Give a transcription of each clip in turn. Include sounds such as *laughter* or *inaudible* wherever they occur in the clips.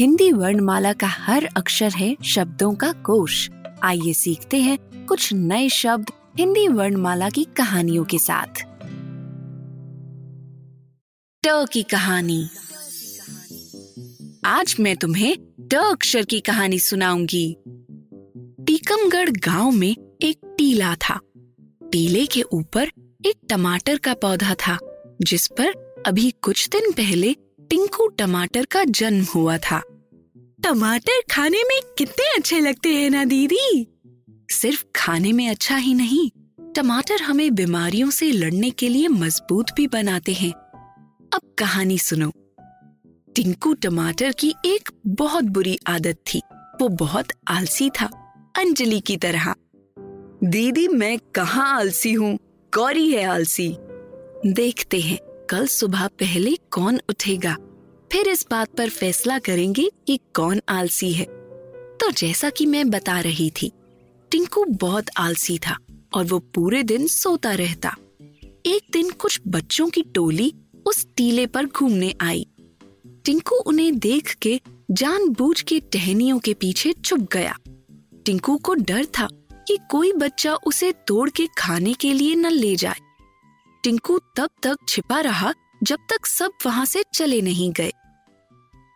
हिंदी वर्णमाला का हर अक्षर है शब्दों का कोश। आइए सीखते हैं कुछ नए शब्द हिंदी वर्णमाला की कहानियों के साथ। ट की कहानी। आज मैं तुम्हें ट अक्षर की कहानी सुनाऊँगी। टीकमगढ़ गाँव में एक टीला था। टीले के ऊपर एक टमाटर का पौधा था, जिस पर अभी कुछ दिन पहले टिंकू टमाटर का जन्म हुआ था। टमाटर खाने में कितने अच्छे लगते हैं ना, दीदी? सिर्फ़ खाने में अच्छा ही नहीं, टमाटर हमें बीमारियों से लड़ने के लिए मज़बूत भी बनाते हैं। अब कहानी सुनो। टिंकू टमाटर की एक बहुत बुरी आदत थी। वो बहुत आलसी था, अंजलि की तरह। दीदी, मैं कहाँ आलसी हूँ? गौरी है आलसी। देखते हैं। कल सुबह पहले कौन उठेगा? फिर इस बात पर फैसला करेंगे कि कौन आलसी है। तो जैसा कि मैं बता रही थी, टिंकू बहुत आलसी था और वो पूरे दिन सोता रहता। एक दिन कुछ बच्चों की टोली उस टीले पर घूमने आई। टिंकू उन्हें देख के जानबूझ के टहनियों के पीछे छुप गया। टिंकू को डर था कि कोई बच्चा उसे तोड़ के खाने के लिए न ले जाए। टिंकू तब तक छिपा रहा जब तक सब वहाँ से चले नहीं गए।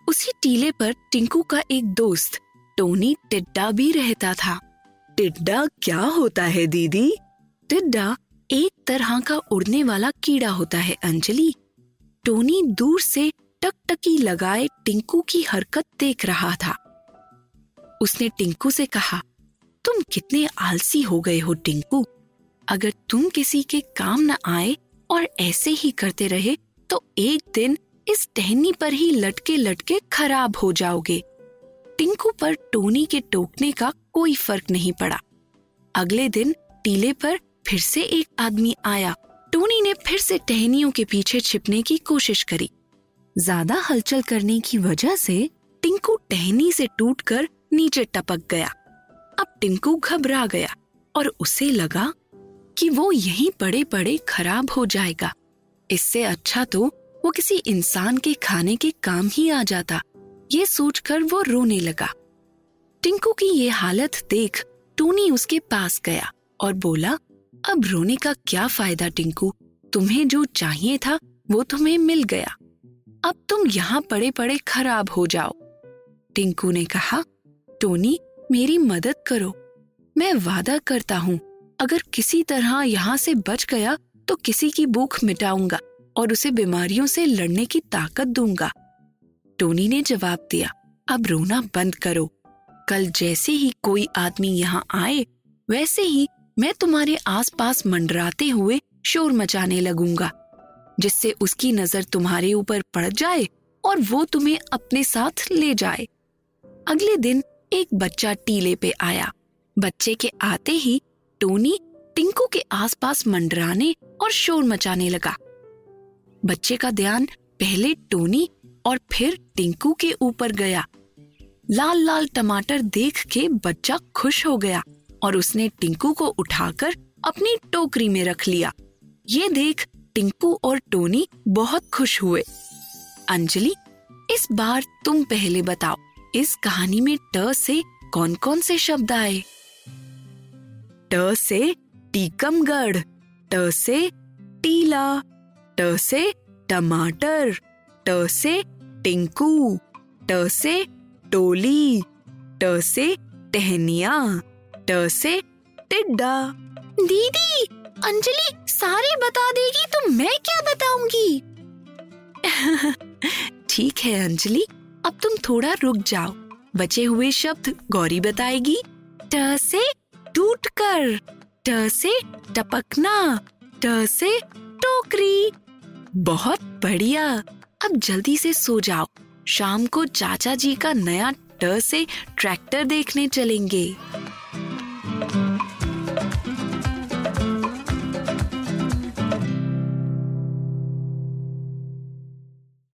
उसी टीले पर टिंकू का एक दोस्त, टोनी टिड्डा भी रहता था। टिड्डा क्या होता है दीदी? टिड्डा एक तरह का उड़ने वाला कीड़ा होता है, अंजलि। टोनी दूर से टकटकी लगाए टिंकू की हरकत देख रहा था। उसने टिंकू से कहा, तुम कितने आलसी हो गए हो टिंकू। अगर तुम किसी के काम न आए और ऐसे ही करते रहे तो एक दिन इस टहनी पर ही लटके लटके खराब हो जाओगे। टिंकू पर टोनी के टोकने का कोई फ़र्क नहीं पड़ा। अगले दिन टीले पर फिर से एक आदमी आया। टोनी ने फिर से टहनियों के पीछे छिपने की कोशिश करी। ज़्यादा हलचल करने की वजह से टिंकू टहनी से टूटकर नीचे टपक गया। अब टिंकू घबरा गया और उसे लगा कि वो यहीं पड़े पड़े खराब हो जाएगा। इससे अच्छा तो वो किसी इंसान के खाने के काम ही आ जाता। ये सोचकर वो रोने लगा। टिंकू की ये हालत देख टोनी उसके पास गया और बोला, अब रोने का क्या फ़ायदा टिंकू? तुम्हें जो चाहिए था, वो तुम्हें मिल गया। अब तुम यहाँ पड़े पड़े खराब हो जाओ। टिंकू ने कहा, टोनी, मेरी मदद करो। मैं वादा करता हूँ अगर किसी तरह यहाँ से बच गया तो किसी की भूख मिटाऊँगा और उसे बीमारियों से लड़ने की ताकत दूँगा। टोनी ने जवाब दिया, अब रोना बंद करो। कल जैसे ही कोई आदमी यहाँ आए, वैसे ही मैं तुम्हारे आसपास मंडराते हुए शोर मचाने लगूँगा, जिससे उसकी नज़र तुम्हारे ऊपर पड़ जाए और वो तुम्हें अपने साथ ले जाए। अगले दिन एक बच्चा टीले पे आया। बच्चे के आते ही टोनी टिंकू के आसपास मंडराने और शोर मचाने लगा। बच्चे का ध्यान पहले टोनी और फिर टिंकू के ऊपर गया। लाल लाल टमाटर देख के बच्चा खुश हो गया और उसने टिंकू को उठाकर अपनी टोकरी में रख लिया। ये देख टिंकू और टोनी बहुत खुश हुए। अंजलि, इस बार तुम पहले बताओ, इस कहानी में ट से कौन कौन से शब्द आए? ट से टीकमगढ़ ट से टीला ट से टमाटर ट से टिंकू ट से टोली ट से टहनिया ट से टिड्डा। दीदी अंजलि सारे बता देगी तो मैं क्या बताऊँगी? *laughs* ठीक है अंजलि अब तुम थोड़ा रुक जाओ। बचे हुए शब्द गौरी बताएगी। ट से टूट कर ट से टपकना ट से टोकरी। बहुत बढ़िया। अब जल्दी से सो जाओ। शाम को चाचा जी का नया ट से ट्रैक्टर देखने चलेंगे।